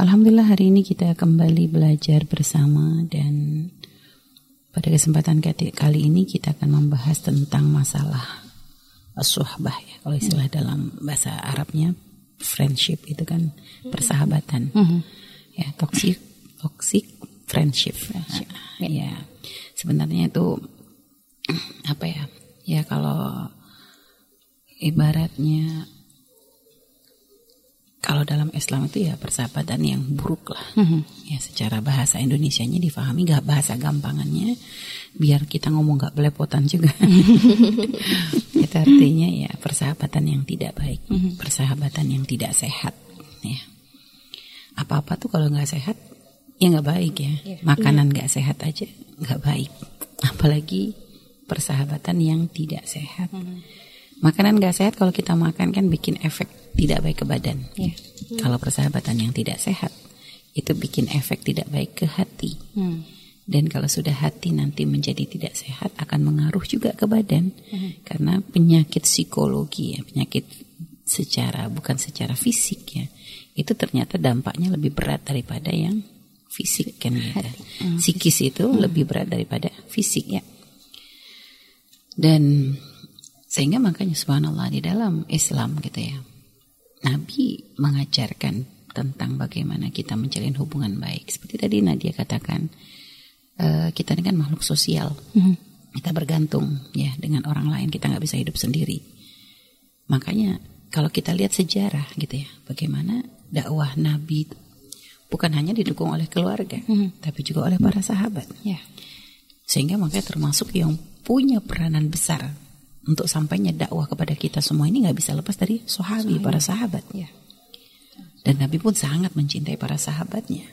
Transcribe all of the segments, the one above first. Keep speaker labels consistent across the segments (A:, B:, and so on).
A: Alhamdulillah hari ini kita kembali belajar bersama dan pada kesempatan kali ini kita akan membahas tentang masalah suhbah ya kalau istilah hmm. dalam bahasa Arabnya friendship itu kan persahabatan. Hmm. ya toxic toxic friendship. Ya, ya. Sebenarnya itu apa ya ya kalau ibaratnya kalau dalam Islam itu ya persahabatan yang buruk lah. Mm-hmm. Ya secara bahasa Indonesianya difahami gak bahasa gampangannya biar kita ngomong gak belepotan juga. itu artinya ya persahabatan yang tidak baik, mm-hmm. persahabatan yang tidak sehat. Ya apa-apa tuh kalau nggak sehat ya nggak baik ya. Yeah. Makanan nggak yeah. sehat aja nggak baik, apalagi persahabatan yang tidak sehat. Mm-hmm Makanan gak sehat kalau kita makan kan bikin efek tidak baik ke badan. Yeah. Hmm. Kalau persahabatan yang tidak sehat itu bikin efek tidak baik ke hati. Hmm. Dan kalau sudah hati nanti menjadi tidak sehat akan mengaruh juga ke badan. Hmm. Karena penyakit psikologi ya, penyakit secara bukan secara fisik ya. Itu ternyata dampaknya lebih berat daripada yang fisik kan gitu. Hmm. Psikis itu hmm. lebih berat daripada fisik ya. Dan sehingga makanya subhanallah di dalam Islam gitu ya. Nabi mengajarkan tentang bagaimana kita menjalin hubungan baik. Seperti tadi Nadia katakan, uh, kita ini kan makhluk sosial. Mm-hmm. Kita bergantung ya dengan orang lain. Kita nggak bisa hidup sendiri. Makanya kalau kita lihat sejarah gitu ya, bagaimana dakwah Nabi bukan hanya didukung oleh keluarga, mm-hmm. tapi juga oleh para sahabat. Yeah. Sehingga makanya termasuk yang punya peranan besar untuk sampainya dakwah kepada kita semua ini nggak bisa lepas dari sahabi para sahabat ya. Dan Nabi pun sangat mencintai para sahabatnya.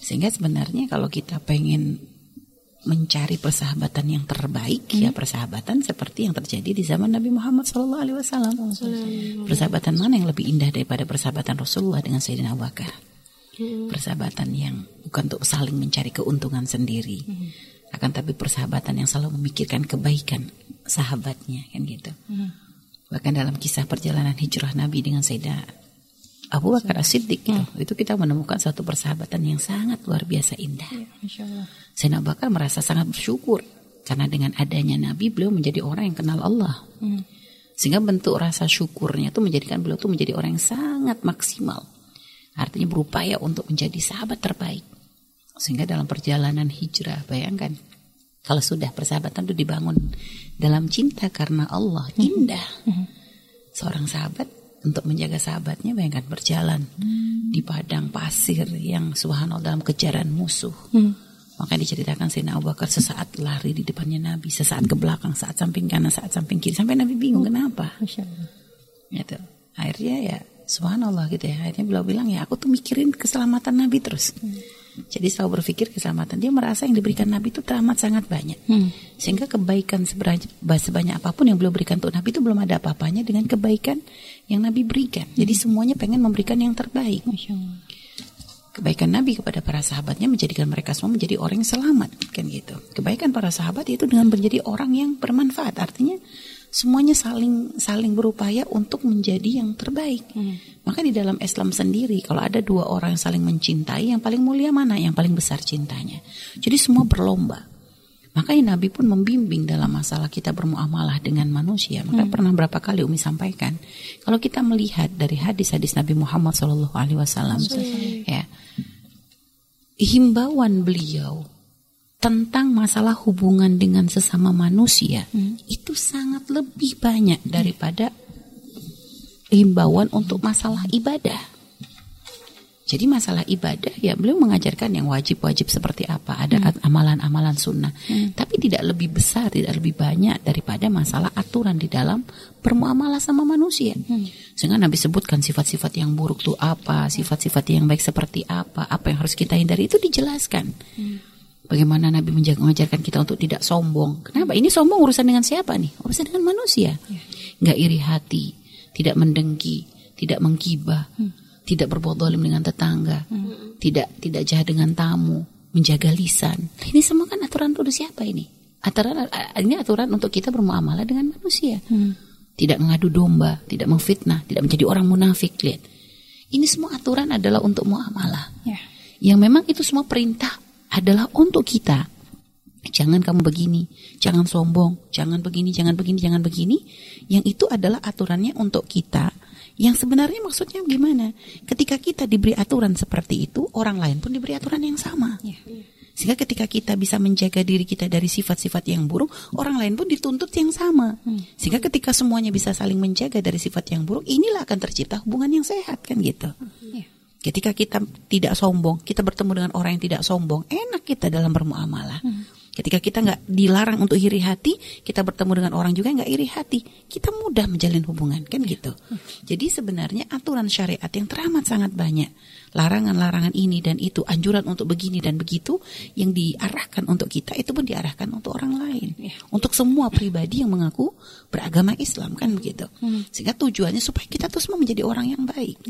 A: Sehingga sebenarnya kalau kita pengen mencari persahabatan yang terbaik ya hmm. ya persahabatan seperti yang terjadi di zaman Nabi Muhammad SAW. Persahabatan mana yang lebih indah daripada persahabatan Rasulullah dengan Sayyidina Abu Bakar? Hmm. Persahabatan yang bukan untuk saling mencari keuntungan sendiri, hmm. akan tapi persahabatan yang selalu memikirkan kebaikan sahabatnya kan gitu. Hmm. Bahkan dalam kisah perjalanan hijrah Nabi dengan Sayyidah Abu Bakar As-Siddiq gitu, hmm. itu kita menemukan satu persahabatan yang sangat luar biasa indah. Ya, Sayyidina Abu Bakar merasa sangat bersyukur karena dengan adanya Nabi beliau menjadi orang yang kenal Allah. Hmm. Sehingga bentuk rasa syukurnya itu menjadikan beliau itu menjadi orang yang sangat maksimal. Artinya berupaya untuk menjadi sahabat terbaik. Sehingga dalam perjalanan hijrah, bayangkan kalau sudah persahabatan itu dibangun dalam cinta karena Allah hmm. indah. Hmm. Seorang sahabat untuk menjaga sahabatnya bayangkan berjalan hmm. di padang pasir yang subhanallah dalam kejaran musuh. Maka diceritakan Sayyidina Abu Bakar sesaat lari di depannya Nabi, sesaat ke belakang, saat samping kanan, saat samping kiri. Sampai Nabi bingung kenapa. Gitu. Akhirnya ya subhanallah gitu ya. Akhirnya beliau bilang ya aku tuh mikirin keselamatan Nabi terus. Jadi selalu berpikir keselamatan. Dia merasa yang diberikan Nabi itu teramat sangat banyak. Hmm. Sehingga kebaikan sebanyak apa pun yang beliau berikan untuk Nabi itu belum ada apa-apanya dengan kebaikan yang Nabi berikan. Hmm. Jadi semuanya pengen memberikan yang terbaik. Kebaikan Nabi kepada para sahabatnya menjadikan mereka semua menjadi orang yang selamat kan gitu. Kebaikan para sahabat itu dengan menjadi orang yang bermanfaat. Artinya semuanya saling saling berupaya untuk menjadi yang terbaik. Hmm. Maka di dalam Islam sendiri kalau ada dua orang yang saling mencintai, yang paling mulia mana? Yang paling besar cintanya. Jadi semua berlomba. Makanya Nabi pun membimbing dalam masalah kita bermuamalah dengan manusia. Maka hmm. pernah berapa kali Umi sampaikan, kalau kita melihat dari hadis-hadis Nabi Muhammad SAW, ya, himbauan beliau tentang masalah hubungan dengan sesama manusia hmm. itu sangat lebih banyak daripada himbauan untuk masalah ibadah. Jadi masalah ibadah ya beliau mengajarkan yang wajib-wajib seperti apa, ada hmm. amalan-amalan sunnah, hmm. tapi tidak lebih besar, tidak lebih banyak daripada masalah aturan di dalam bermuamalah sama manusia. Hmm. Sehingga Nabi sebutkan sifat-sifat yang buruk itu apa, sifat-sifat yang baik seperti apa, apa yang harus kita hindari itu dijelaskan. Hmm. Bagaimana Nabi mengajarkan kita untuk tidak sombong. Kenapa? Ini sombong urusan dengan siapa nih? Urusan dengan manusia. Ya. Nggak iri hati, tidak mendengki, tidak menggibah, hmm. tidak berbuat dolim dengan tetangga, hmm. tidak tidak jahat dengan tamu, menjaga lisan. Ini semua kan aturan untuk siapa ini? Aturan ini aturan untuk kita bermuamalah dengan manusia. Hmm. Tidak mengadu domba, tidak memfitnah, tidak menjadi orang munafik. Lihat. Ini semua aturan adalah untuk muamalah.
B: Ya.
A: Yang memang itu semua perintah adalah untuk kita. Jangan kamu begini, jangan sombong, jangan begini, jangan begini, jangan begini. Yang itu adalah aturannya untuk kita. Yang sebenarnya maksudnya gimana? Ketika kita diberi aturan seperti itu, orang lain pun diberi aturan yang sama.
B: Ya.
A: Sehingga ketika kita bisa menjaga diri kita dari sifat-sifat yang buruk, orang lain pun dituntut yang sama. Sehingga ketika semuanya bisa saling menjaga dari sifat yang buruk, inilah akan tercipta hubungan yang sehat kan gitu.
B: Ya.
A: Ketika kita tidak sombong, kita bertemu dengan orang yang tidak sombong, enak kita dalam bermuamalah. Ketika kita nggak dilarang untuk iri hati, kita bertemu dengan orang juga nggak iri hati, kita mudah menjalin hubungan kan gitu. Jadi sebenarnya aturan syariat yang teramat sangat banyak, larangan-larangan ini dan itu, anjuran untuk begini dan begitu, yang diarahkan untuk kita itu pun diarahkan untuk orang lain, untuk semua pribadi yang mengaku beragama Islam kan begitu. Sehingga tujuannya supaya kita tuh semua menjadi orang yang baik.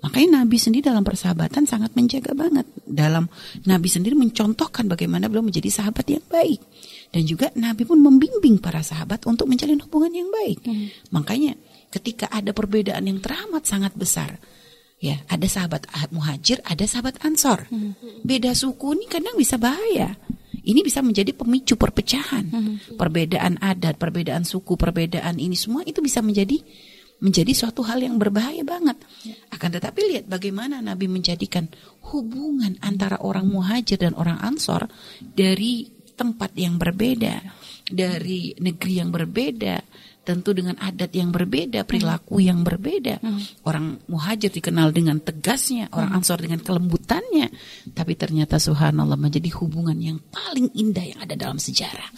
A: Makanya Nabi sendiri dalam persahabatan sangat menjaga banget. Dalam Nabi sendiri mencontohkan bagaimana beliau menjadi sahabat yang baik. Dan juga Nabi pun membimbing para sahabat untuk menjalin hubungan yang baik. Makanya ketika ada perbedaan yang teramat sangat besar. Ya, ada sahabat muhajir, ada sahabat ansor. Beda suku ini kadang bisa bahaya. Ini bisa menjadi pemicu perpecahan. Perbedaan adat, perbedaan suku, perbedaan ini semua itu bisa menjadi menjadi suatu hal yang berbahaya banget. Akan tetapi lihat bagaimana Nabi menjadikan hubungan antara orang muhajir dan orang ansor dari tempat yang berbeda, dari negeri yang berbeda, tentu dengan adat yang berbeda, perilaku yang berbeda. Orang muhajir dikenal dengan tegasnya, orang ansor dengan kelembutannya, tapi ternyata subhanallah menjadi hubungan yang paling indah yang ada dalam sejarah.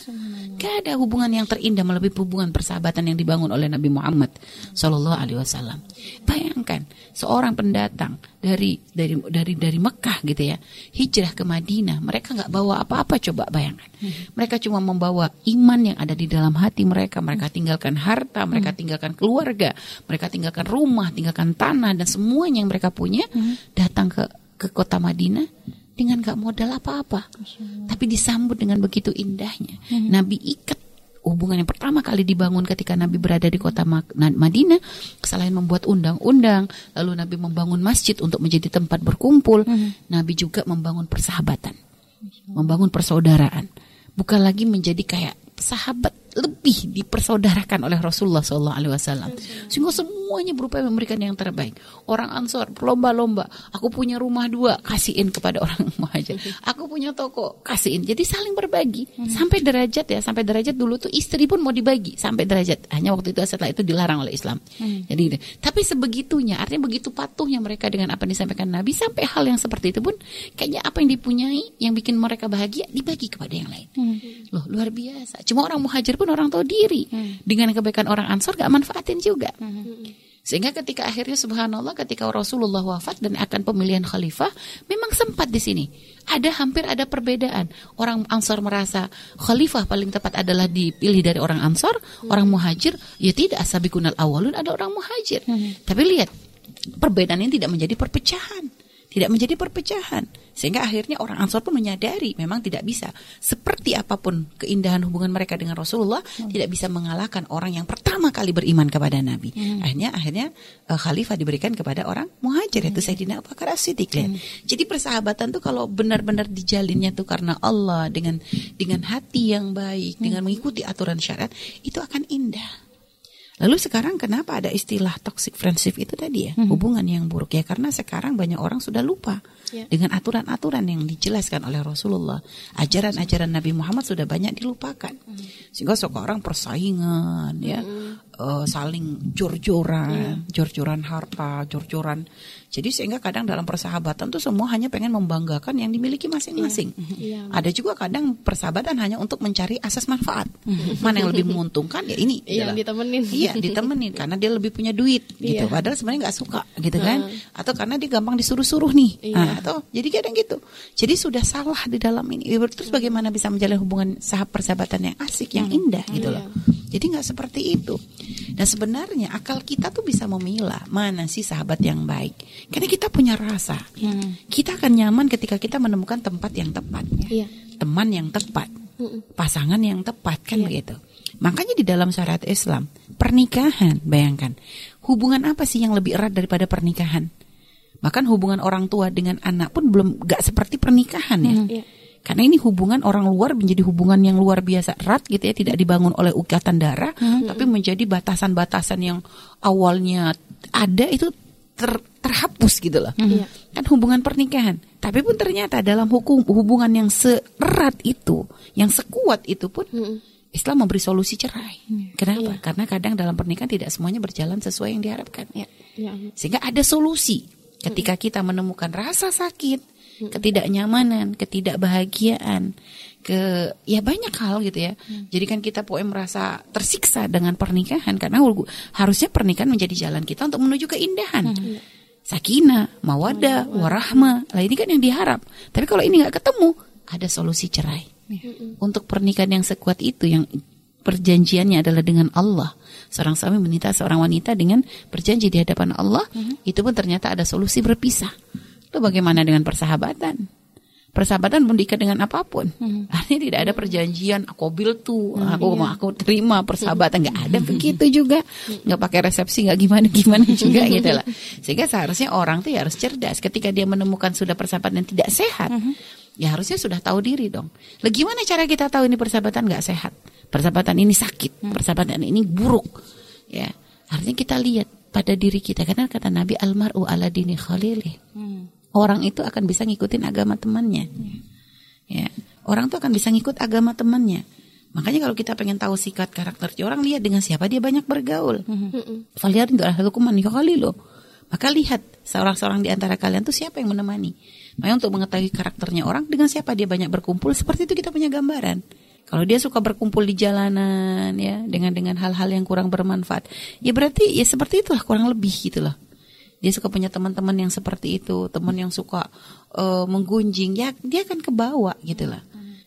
A: Gak ada hubungan yang terindah melebihi hubungan persahabatan yang dibangun oleh Nabi Muhammad Shallallahu Alaihi Wasallam. Bayangkan seorang pendatang dari dari dari dari Mekah gitu ya hijrah ke Madinah, mereka nggak bawa apa-apa coba bayangkan. Mereka cuma membawa iman yang ada di dalam hati mereka. Mereka tinggalkan harta, mereka tinggalkan keluarga, mereka tinggalkan rumah, tinggalkan tanah dan semuanya yang mereka punya datang ke ke kota Madinah dengan gak modal apa-apa, tapi disambut dengan begitu indahnya. Nabi ikat hubungan yang pertama kali dibangun ketika Nabi berada di kota Madinah, selain membuat undang-undang, lalu Nabi membangun masjid untuk menjadi tempat berkumpul, Nabi juga membangun persahabatan, membangun persaudaraan, bukan lagi menjadi kayak sahabat lebih dipersaudarakan oleh Rasulullah Wasallam. Sehingga semuanya berupaya memberikan yang terbaik. Orang Ansor berlomba-lomba aku punya rumah dua kasihin kepada orang muhajir aku punya toko kasihin. Jadi saling berbagi. Sampai derajat ya sampai derajat dulu tuh istri pun mau dibagi. Sampai derajat. Hanya waktu itu setelah itu dilarang oleh Islam. Jadi tapi sebegitunya artinya begitu patuhnya mereka dengan apa yang disampaikan Nabi sampai hal yang seperti itu pun kayaknya apa yang dipunyai yang bikin mereka bahagia dibagi kepada yang lain. Loh luar biasa. Cuma orang muhajir pun orang tahu diri. Dengan kebaikan orang Ansor gak manfaatin juga. Sehingga ketika akhirnya subhanallah ketika Rasulullah wafat dan akan pemilihan khalifah, memang sempat di sini. Ada hampir ada perbedaan. Orang Ansor merasa khalifah paling tepat adalah dipilih dari orang Ansor, orang muhajir, ya tidak asabikunal awalun ada orang muhajir. Tapi lihat, perbedaan ini tidak menjadi perpecahan tidak menjadi perpecahan sehingga akhirnya orang Ansor pun menyadari memang tidak bisa seperti apa pun keindahan hubungan mereka dengan Rasulullah hmm. tidak bisa mengalahkan orang yang pertama kali beriman kepada Nabi hmm. akhirnya akhirnya uh, khalifah diberikan kepada orang muhajir hmm. yaitu Sayyidina Abu Bakar As-Siddiq hmm. jadi persahabatan tuh kalau benar-benar dijalinnya tuh karena Allah dengan dengan hati yang baik hmm. dengan mengikuti aturan syariat itu akan indah Lalu sekarang kenapa ada istilah toxic friendship itu tadi ya, hmm. hubungan yang buruk ya karena sekarang banyak orang sudah lupa yeah. dengan aturan-aturan yang dijelaskan oleh Rasulullah. Ajaran-ajaran Nabi Muhammad sudah banyak dilupakan. Hmm. Sehingga sekarang persaingan ya, hmm. uh, saling jor-joran, yeah. jor-joran harta, jor-joran jadi sehingga kadang dalam persahabatan tuh semua hanya pengen membanggakan yang dimiliki masing-masing. Yeah. Yeah. Ada juga kadang persahabatan hanya untuk mencari asas manfaat. Mana yang lebih menguntungkan ya ini.
B: Yang ditemenin.
A: Iya, ditemenin karena dia lebih punya duit gitu. Yeah. Padahal sebenarnya nggak suka gitu kan. Uh. Atau karena dia gampang disuruh-suruh nih. Yeah. Nah, atau jadi kadang gitu. Jadi sudah salah di dalam ini. Terus bagaimana bisa menjalin hubungan sahab persahabatan yang asik, yang indah gitu loh. Jadi nggak seperti itu. Dan sebenarnya akal kita tuh bisa memilah mana sih sahabat yang baik karena kita punya rasa. Hmm. Kita akan nyaman ketika kita menemukan tempat yang tepat. Ya. Teman yang tepat. Hmm. Pasangan yang tepat kan ya. begitu. Makanya di dalam syariat Islam, pernikahan, bayangkan. Hubungan apa sih yang lebih erat daripada pernikahan? Bahkan hubungan orang tua dengan anak pun belum gak seperti pernikahan ya.
B: Iya.
A: Karena ini hubungan orang luar menjadi hubungan yang luar biasa erat gitu ya, tidak dibangun oleh ikatan darah, tapi menjadi batasan-batasan yang awalnya ada itu ter- terhapus gitu loh.
B: Iya.
A: Kan hubungan pernikahan. Tapi pun ternyata dalam hukum hubungan yang seerat itu, yang sekuat itu pun Islam memberi solusi cerai. Kenapa? Karena kadang dalam pernikahan tidak semuanya berjalan sesuai yang diharapkan.
B: Iya.
A: Sehingga ada solusi ketika kita menemukan rasa sakit, ketidaknyamanan, ketidakbahagiaan, ke ya banyak hal gitu ya. Jadi kan kita pokoknya merasa tersiksa dengan pernikahan karena harusnya pernikahan menjadi jalan kita untuk menuju keindahan. Sakinah, mawadah, warahmah. Lah ini kan yang diharap. Tapi kalau ini nggak ketemu, ada solusi cerai. Untuk pernikahan yang sekuat itu yang perjanjiannya adalah dengan Allah. Seorang suami menikah seorang wanita dengan berjanji di hadapan Allah, itu pun ternyata ada solusi berpisah. Itu bagaimana dengan persahabatan? Persahabatan pun diikat dengan apa pun. Artinya tidak ada perjanjian aku bil tuh, aku mau aku terima persahabatan nggak ada begitu juga. nggak pakai resepsi nggak gimana gimana juga gitu lah. Sehingga seharusnya orang tuh ya harus cerdas ketika dia menemukan sudah persahabatan yang tidak sehat. Ya harusnya sudah tahu diri dong. Lah gimana cara kita tahu ini persahabatan nggak sehat? Persahabatan ini sakit, persahabatan ini buruk. Ya, artinya kita lihat pada diri kita karena kata Nabi almaru ala dini khalili. Orang itu akan bisa ngikutin agama temannya. Ya, orang tuh akan bisa ngikut agama temannya. Makanya kalau kita pengen tahu sikat karakter orang lihat dengan siapa dia banyak bergaul. Faliar itu ahlukum man yukhalilu. Maka lihat seorang-seorang di antara kalian tuh siapa yang menemani. Makanya untuk mengetahui karakternya orang dengan siapa dia banyak berkumpul seperti itu kita punya gambaran. Kalau dia suka berkumpul di jalanan ya dengan dengan hal-hal yang kurang bermanfaat, ya berarti ya seperti itulah kurang lebih gitu loh. Dia suka punya teman-teman yang seperti itu, teman yang suka eh, menggunjing, ya dia akan kebawa gitu lah.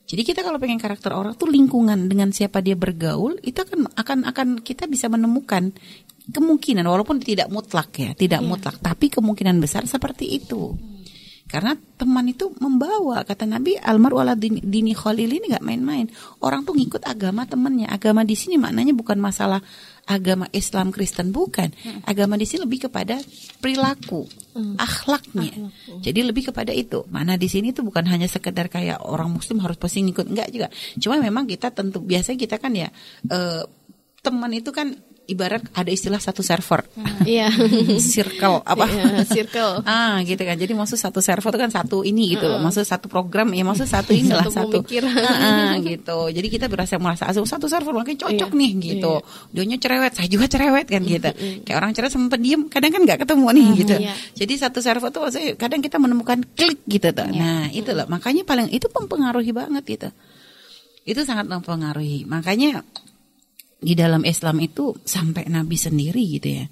A: Jadi kita kalau pengen karakter orang tuh lingkungan dengan siapa dia bergaul itu akan akan akan kita bisa menemukan kemungkinan walaupun tidak mutlak ya, tidak mutlak, tapi kemungkinan besar seperti itu. Karena teman itu membawa kata Nabi almar wala dini, dini khalil ini nggak main-main. Orang tuh ngikut agama temannya. Agama di sini maknanya bukan masalah agama Islam Kristen bukan. Agama di sini lebih kepada perilaku, akhlaknya. Jadi lebih kepada itu. Mana di sini tuh bukan hanya sekedar kayak orang muslim harus pasti ngikut enggak juga. Cuma memang kita tentu biasanya kita kan ya eh, teman itu kan ibarat ada istilah satu server.
B: Iya.
A: circle apa?
B: Iya, circle.
A: ah gitu kan. Jadi maksud satu server itu kan satu ini gitu loh. Maksud satu program ya maksud satu inilah
B: Satu.
A: satu. Ah, ah, gitu. Jadi kita berasa merasa asal satu server makanya cocok
B: Iya,
A: nih gitu. Dionya cerewet saya juga cerewet kan gitu. Kayak orang cerewet sama pendiam kadang kan nggak ketemu nih gitu.
B: Iya.
A: jadi satu server tuh maksudnya kadang kita menemukan klik gitu tuh. Nah itu loh. Makanya paling itu mempengaruhi banget gitu. Itu sangat mempengaruhi. Makanya di dalam Islam itu sampai Nabi sendiri gitu ya.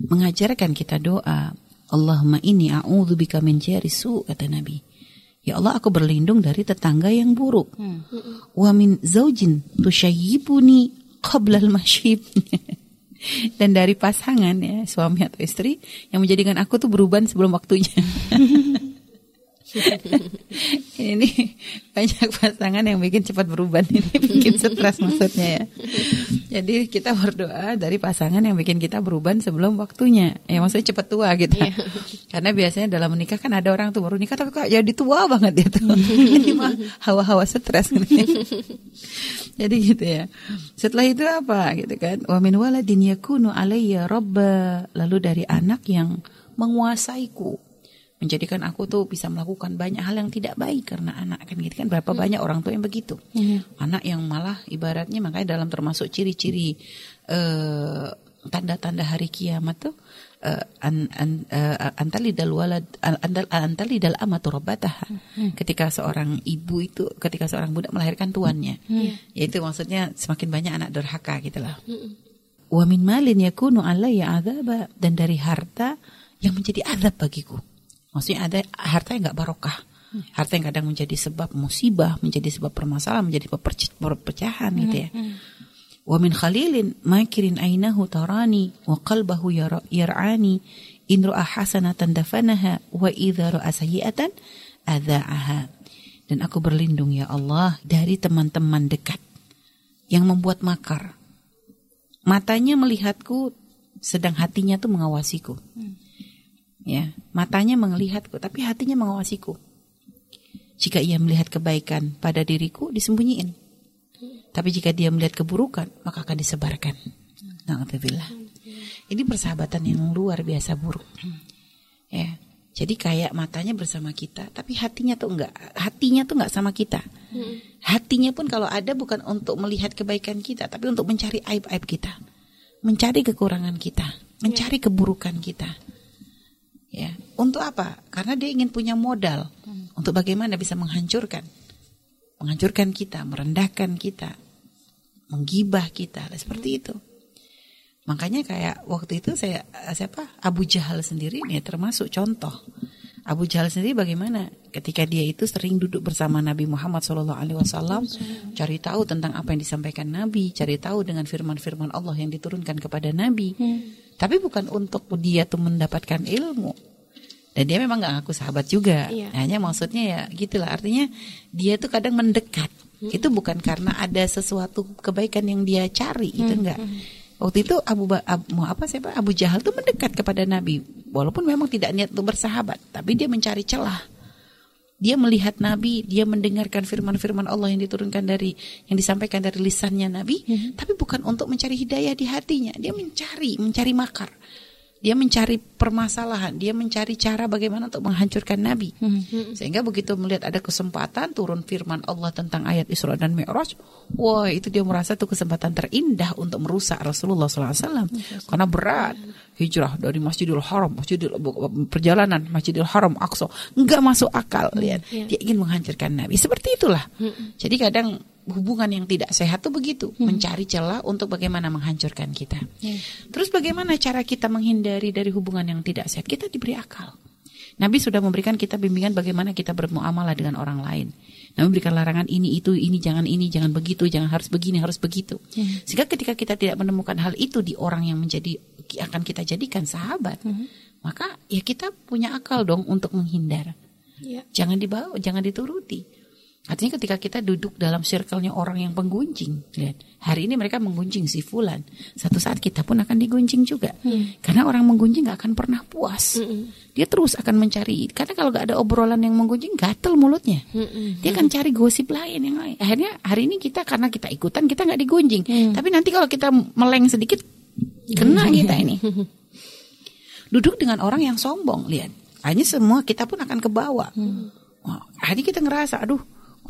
A: Mengajarkan kita doa Allahumma inni a'udzubika min su kata Nabi. Ya Allah aku berlindung dari tetangga yang buruk. Wa min zaujin tushayyibuni qabla al-mashib dan dari pasangan ya suami atau istri yang menjadikan aku tuh berubah sebelum waktunya. Ini banyak pasangan yang bikin cepat berubah ini bikin stres maksudnya ya. Jadi kita berdoa dari pasangan yang bikin kita berubah sebelum waktunya. Ya maksudnya cepat tua gitu. Karena biasanya dalam menikah kan ada orang tuh baru nikah tapi kok jadi tua banget dia tuh. Ini mah hawa-hawa stres Jadi gitu ya. Setelah itu apa gitu kan? Wa min waladin yakunu alayya rabba. Lalu dari anak yang menguasaiku menjadikan aku tuh bisa melakukan banyak hal yang tidak baik karena anak kan gitu kan. Berapa banyak orang tua yang begitu. Anak yang malah ibaratnya makanya dalam termasuk ciri-ciri eh, tanda-tanda hari kiamat tuh eh, an, an, eh, antalidal walad antal antalidal amatu rabbataha. ketika seorang ibu itu ketika seorang budak melahirkan tuannya. Yaitu maksudnya semakin banyak anak durhaka gitu wa min malin yakunu alayya adzaba dan dari harta yang menjadi azab bagiku Maksudnya ada harta yang nggak barokah. Harta yang kadang menjadi sebab musibah, menjadi sebab permasalahan, menjadi perpecahan gitu ya. Wa min khalilin makirin ainahu tarani wa qalbahu yara- yar'ani in ra'a hasanatan dafanaha wa idza ra'a sayyi'atan adza'aha. Dan aku berlindung ya Allah dari teman-teman dekat yang membuat makar. Matanya melihatku sedang hatinya tuh mengawasiku Ya, matanya melihatku, tapi hatinya mengawasiku. Jika ia melihat kebaikan pada diriku, disembunyiin. Tapi jika dia melihat keburukan, maka akan disebarkan. Alhamdulillah. Ini persahabatan yang luar biasa buruk. Ya. Jadi kayak matanya bersama kita, tapi hatinya tuh enggak. Hatinya tuh enggak sama kita. Hatinya pun kalau ada bukan untuk melihat kebaikan kita, tapi untuk mencari aib-aib kita. Mencari kekurangan kita, mencari keburukan kita. Ya, untuk apa? Karena dia ingin punya modal untuk bagaimana bisa menghancurkan menghancurkan kita, merendahkan kita, menggibah kita, seperti itu. Makanya kayak waktu itu saya siapa Abu Jahal sendiri nih termasuk contoh. Abu Jahal sendiri bagaimana ketika dia itu sering duduk bersama Nabi Muhammad SAW cari tahu tentang apa yang disampaikan Nabi, cari tahu dengan firman-firman Allah yang diturunkan kepada Nabi. Hmm. Tapi bukan untuk dia tuh mendapatkan ilmu, dan dia memang nggak ngaku sahabat juga. Iya. Hanya maksudnya ya gitulah. Artinya dia tuh kadang mendekat. Hmm. Itu bukan karena ada sesuatu kebaikan yang dia cari, hmm. itu enggak. Hmm. Waktu itu Abu, Abu apa siapa Abu Jahal tuh mendekat kepada Nabi, walaupun memang tidak niat untuk bersahabat, tapi dia mencari celah. Dia melihat Nabi, dia mendengarkan firman-firman Allah yang diturunkan dari yang disampaikan dari lisannya Nabi, hmm. tapi bukan untuk mencari hidayah di hatinya. Dia mencari, mencari makar. Dia mencari permasalahan, dia mencari cara bagaimana untuk menghancurkan Nabi. Hmm. Sehingga begitu melihat ada kesempatan turun firman Allah tentang ayat Isra dan Mi'raj, wah itu dia merasa itu kesempatan terindah untuk merusak Rasulullah SAW. Karena berat hijrah dari Masjidil Haram, Masjidil perjalanan Masjidil Haram Aqsa, enggak masuk akal lihat. Yeah. Dia ingin menghancurkan Nabi. Seperti itulah. Jadi kadang hubungan yang tidak sehat tuh begitu, hmm. mencari celah untuk bagaimana menghancurkan kita. Yeah. Terus bagaimana cara kita menghindari dari hubungan yang tidak sehat? Kita diberi akal. Nabi sudah memberikan kita bimbingan bagaimana kita bermuamalah dengan orang lain. Nabi memberikan larangan ini itu ini jangan ini jangan begitu jangan harus begini harus begitu. Hmm. Sehingga ketika kita tidak menemukan hal itu di orang yang menjadi akan kita jadikan sahabat, hmm. maka ya kita punya akal dong untuk menghindar. Yeah. Jangan dibawa, jangan dituruti. Artinya ketika kita duduk dalam circle-nya orang yang penggunjing, lihat, hari ini mereka menggunjing si Fulan, satu saat kita pun akan digunjing juga. Hmm. Karena orang menggunjing gak akan pernah puas. Hmm. Dia terus akan mencari, karena kalau gak ada obrolan yang menggunjing, gatel mulutnya. Hmm. Dia akan cari gosip lain yang lain. Akhirnya hari ini kita karena kita ikutan, kita gak digunjing. Hmm. Tapi nanti kalau kita meleng sedikit, kena kita ini. Duduk dengan orang yang sombong, lihat. Hanya semua kita pun akan ke bawah. Hmm. Wah, hari kita ngerasa, aduh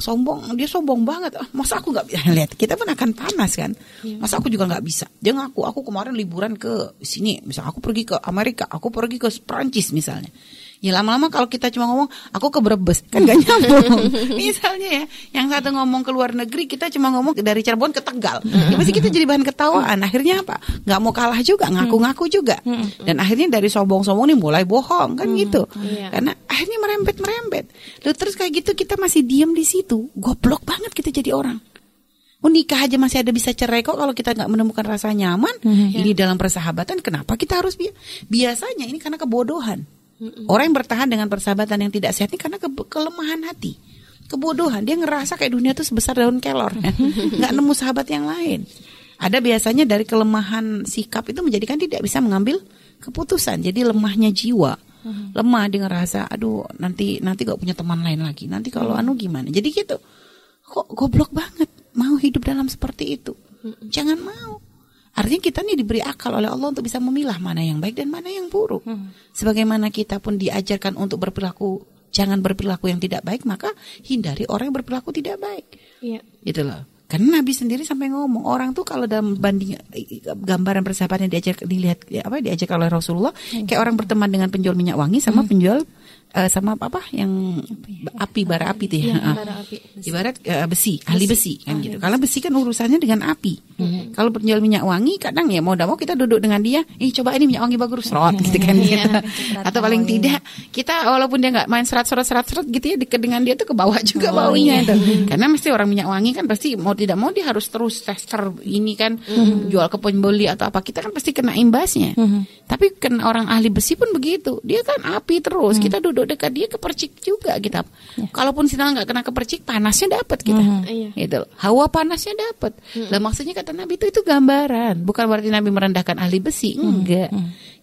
A: sombong. Dia sombong banget. Ah, masa aku nggak bisa lihat kita pun akan panas kan? Iya. masa aku juga nggak bisa? Dia ngaku aku kemarin liburan ke sini. Misal aku pergi ke Amerika aku pergi ke Prancis misalnya Ya lama-lama kalau kita cuma ngomong aku ke Brebes kan gak nyambung. Misalnya ya, yang satu ngomong ke luar negeri kita cuma ngomong dari Cirebon ke Tegal. Ya pasti kita jadi bahan ketawaan. Akhirnya apa? Nggak mau kalah juga, ngaku-ngaku juga. Dan akhirnya dari sombong-sombong nih mulai bohong kan gitu. Iya. Karena akhirnya merembet-merembet. Lalu terus kayak gitu kita masih diem di situ. Goblok banget kita jadi orang. Oh nikah aja masih ada bisa cerai kok kalau kita nggak menemukan rasa nyaman. Hmm, ini dalam persahabatan kenapa kita harus bi biasanya ini karena kebodohan. Orang yang bertahan dengan persahabatan yang tidak sehat ini karena ke kelemahan hati, kebodohan. Dia ngerasa kayak dunia itu sebesar daun kelor, nggak nemu sahabat yang lain. Ada biasanya dari kelemahan sikap itu menjadikan tidak bisa mengambil keputusan. Jadi lemahnya jiwa, lemah dia ngerasa, aduh nanti nanti gak punya teman lain lagi. Nanti kalau anu gimana? Jadi gitu, kok goblok banget mau hidup dalam seperti itu. Jangan mau. Artinya kita nih diberi akal oleh Allah untuk bisa memilah mana yang baik dan mana yang buruk. Hmm. Sebagaimana kita pun diajarkan untuk berperilaku jangan berperilaku yang tidak baik, maka hindari orang yang berperilaku tidak baik. Iya. Gitu loh. Karena Nabi sendiri sampai ngomong orang tuh kalau dalam banding gambaran persahabatan diajar dilihat ya apa diajak oleh Rasulullah hmm. kayak orang berteman dengan penjual minyak wangi sama hmm. penjual uh, sama apa apa yang ya? api bara api tuh ya, ya api. ibarat uh, besi, ahli besi kan ahli gitu besi. kalau besi kan urusannya dengan api hmm. kalau penjual minyak wangi kadang ya mau mau kita duduk dengan dia ih coba ini minyak wangi bagus serot gitu kan iya, gitu atau paling tidak kita walaupun dia nggak main serat serat serat serat gitu ya dekat dengan dia tuh ke bawah juga oh, baunya iya. itu karena mesti orang minyak wangi kan pasti mau tidak mau dia harus terus tester ini kan jual ke pembeli atau apa kita kan pasti kena imbasnya. Tapi kan orang ahli besi pun begitu. Dia kan api terus. Kita duduk dekat dia kepercik juga kita. Kalaupun sinar nggak kena kepercik panasnya dapat kita.
B: Iya.
A: Gitu. Hawa panasnya dapat. Lah maksudnya kata Nabi itu itu gambaran. Bukan berarti Nabi merendahkan ahli besi. Enggak.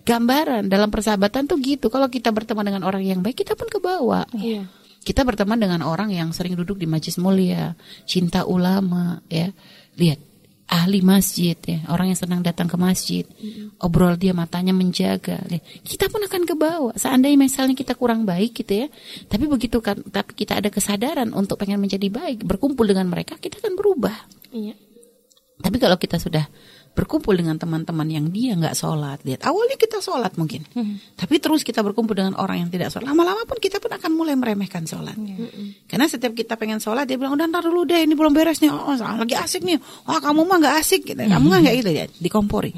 A: Gambaran dalam persahabatan tuh gitu. Kalau kita berteman dengan orang yang baik kita pun ke bawah.
B: Iya.
A: Kita berteman dengan orang yang sering duduk di majlis mulia, cinta ulama, ya. Lihat, ahli masjid ya, orang yang senang datang ke masjid. Obrol dia matanya menjaga. Lihat, Kita pun akan ke bawah. Seandainya misalnya kita kurang baik gitu ya, tapi begitu kan tapi kita ada kesadaran untuk pengen menjadi baik, berkumpul dengan mereka, kita akan berubah.
B: Iya.
A: Tapi kalau kita sudah berkumpul dengan teman-teman yang dia nggak sholat, lihat awalnya kita sholat mungkin, tapi terus kita berkumpul dengan orang yang tidak sholat, lama-lama pun kita pun akan mulai meremehkan sholat. Karena setiap kita pengen sholat, dia bilang udah ntar dulu deh, ini belum beres nih, oh lagi asik nih, wah kamu mah nggak asik, gitu. kamu nggak nggak gitu. Ya, dikompori.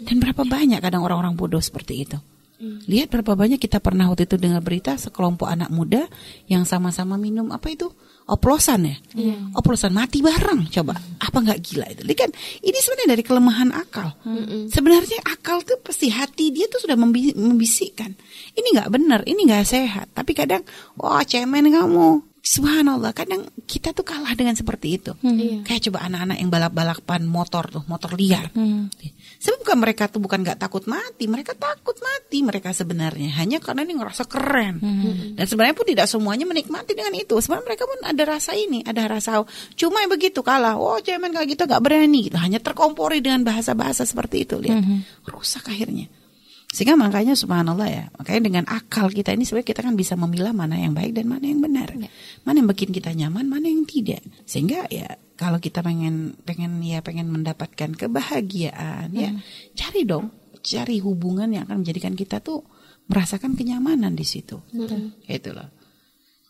A: Dan berapa banyak kadang orang-orang bodoh seperti itu. Lihat berapa banyak kita pernah waktu itu dengar berita sekelompok anak muda yang sama-sama minum apa itu oplosan ya, oplosan mati bareng. Coba apa nggak gila itu? Ini kan ini sebenarnya dari kelemahan akal. Sebenarnya akal tuh pasti hati dia tuh sudah membi- membisikkan. Ini nggak benar, ini nggak sehat. Tapi kadang wah cemen kamu. Subhanallah, kadang kita tuh kalah dengan seperti itu.
B: Iya.
A: Kayak coba anak-anak yang balap-balapan motor tuh, motor liar. Sebab bukan mereka tuh bukan nggak takut mati, mereka takut mati mereka sebenarnya hanya karena ini ngerasa keren. Dan sebenarnya pun tidak semuanya menikmati dengan itu. Sebenarnya mereka pun ada rasa ini, ada rasa cuma yang begitu kalah. Oh cemen kayak gitu nggak berani, gitu. hanya terkompori dengan bahasa-bahasa seperti itu. Lihat, rusak akhirnya. Sehingga makanya subhanallah ya, makanya dengan akal kita ini sebenarnya kita kan bisa memilah mana yang baik dan mana yang benar. Mana yang bikin kita nyaman, mana yang tidak. Sehingga ya kalau kita pengen pengen ya pengen mendapatkan kebahagiaan ya, cari dong, cari hubungan yang akan menjadikan kita tuh merasakan kenyamanan di situ. Itu loh.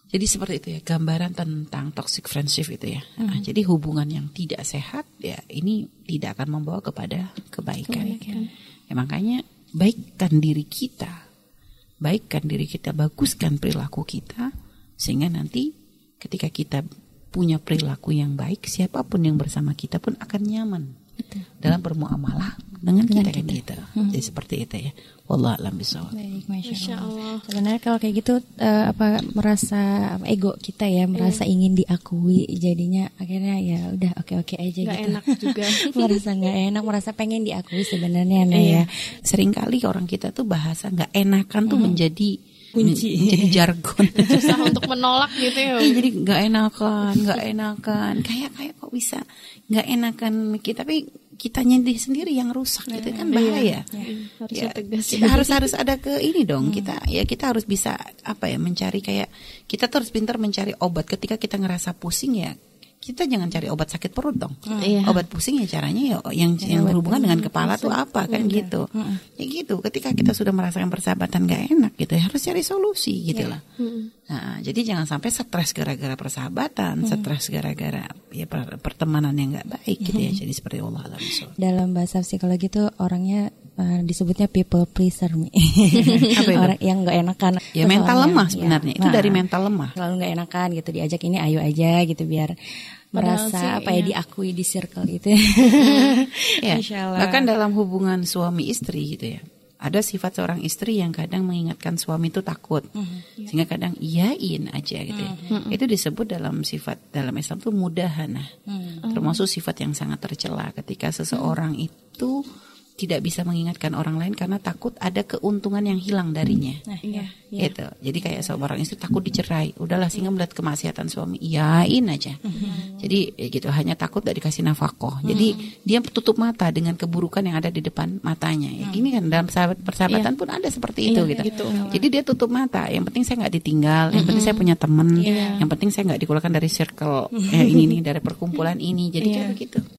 A: Jadi seperti itu ya gambaran tentang toxic friendship itu ya. Nah, jadi hubungan yang tidak sehat ya ini tidak akan membawa kepada kebaikan. Ya, makanya baikkan diri kita, baikkan diri kita, baguskan perilaku kita sehingga nanti ketika kita punya perilaku yang baik, siapa pun yang bersama kita pun akan nyaman dalam bermuamalah dengan kita kan gitu. Jadi seperti itu ya. Wallah alam bisawab.
C: Baik, masya,
B: Masya
C: Allah.
B: Allah.
C: Sebenarnya kalau kayak gitu eh, apa merasa apa, ego kita ya merasa ingin diakui jadinya akhirnya ya udah oke oke aja
B: Nggak
C: gitu.
B: enak juga.
C: merasa nggak enak, merasa pengen diakui sebenarnya nah
B: Iya.
C: ya.
A: Seringkali orang kita tuh bahasa nggak enakan tuh menjadi
C: Kunci.
A: menjadi jargon.
B: Susah untuk menolak gitu ya.
A: Iya, jadi nggak enakan, nggak enakan. Kayak kayak kok bisa nggak enakan kita, tapi kitanya diri sendiri yang rusak gitu kan bahaya.
B: Harusnya
A: Ya,
B: tegas.
A: kita harus harus ada ke ini dong. Kita ya kita harus bisa apa ya mencari kayak kita tuh harus pintar mencari obat. Ketika kita ngerasa pusing ya kita jangan cari obat sakit perut dong.
B: Iya.
A: obat pusing ya caranya ya yang yang berhubungan dengan kepala tuh apa kan gitu. Ya gitu ketika kita sudah merasakan persahabatan gak enak gitu ya harus cari solusi gitu lah. Nah, jadi jangan sampai stres gara-gara persahabatan stres gara-gara ya per- pertemanan yang nggak baik gitu ya jadi seperti Allah.
C: Dalam bahasa psikologi tuh orangnya eh, disebutnya people pleaser Mi. Orang yang nggak enakan.
A: ya
C: Terus
A: mental lemah
C: ya,
A: sebenarnya. Itu
C: nah,
A: dari mental lemah.
C: Selalu nggak enakan gitu. Diajak ini ayo aja gitu biar
B: Padahal
C: merasa
B: sih,
C: apa ya
B: iya.
C: diakui di circle itu.
A: Ya, bahkan dalam hubungan suami istri gitu ya. Ada sifat seorang istri yang kadang mengingatkan suami itu takut, sehingga kadang iyain aja gitu ya. Itu disebut dalam sifat dalam Islam tuh mudahana, termasuk sifat yang sangat tercela ketika seseorang itu tidak bisa mengingatkan orang lain karena takut ada keuntungan yang hilang darinya.
C: Nah,
B: Iya.
A: Gitu. Jadi kayak seorang istri takut dicerai, udahlah sehingga melihat kemaksiatan suami, iyain aja. Jadi ya gitu hanya takut tidak dikasih nafkah. Jadi dia tutup mata dengan keburukan yang ada di depan matanya. Ya, gini kan dalam sahabat persahabatan pun ada seperti itu
B: Iya,
A: gitu.
B: gitu.
A: Jadi dia tutup mata. Yang penting saya nggak ditinggal, yang penting saya punya teman,
B: Iya.
A: yang penting saya nggak dikeluarkan dari circle eh, ini nih dari perkumpulan ini. Jadi
B: Iya.
A: kayak begitu.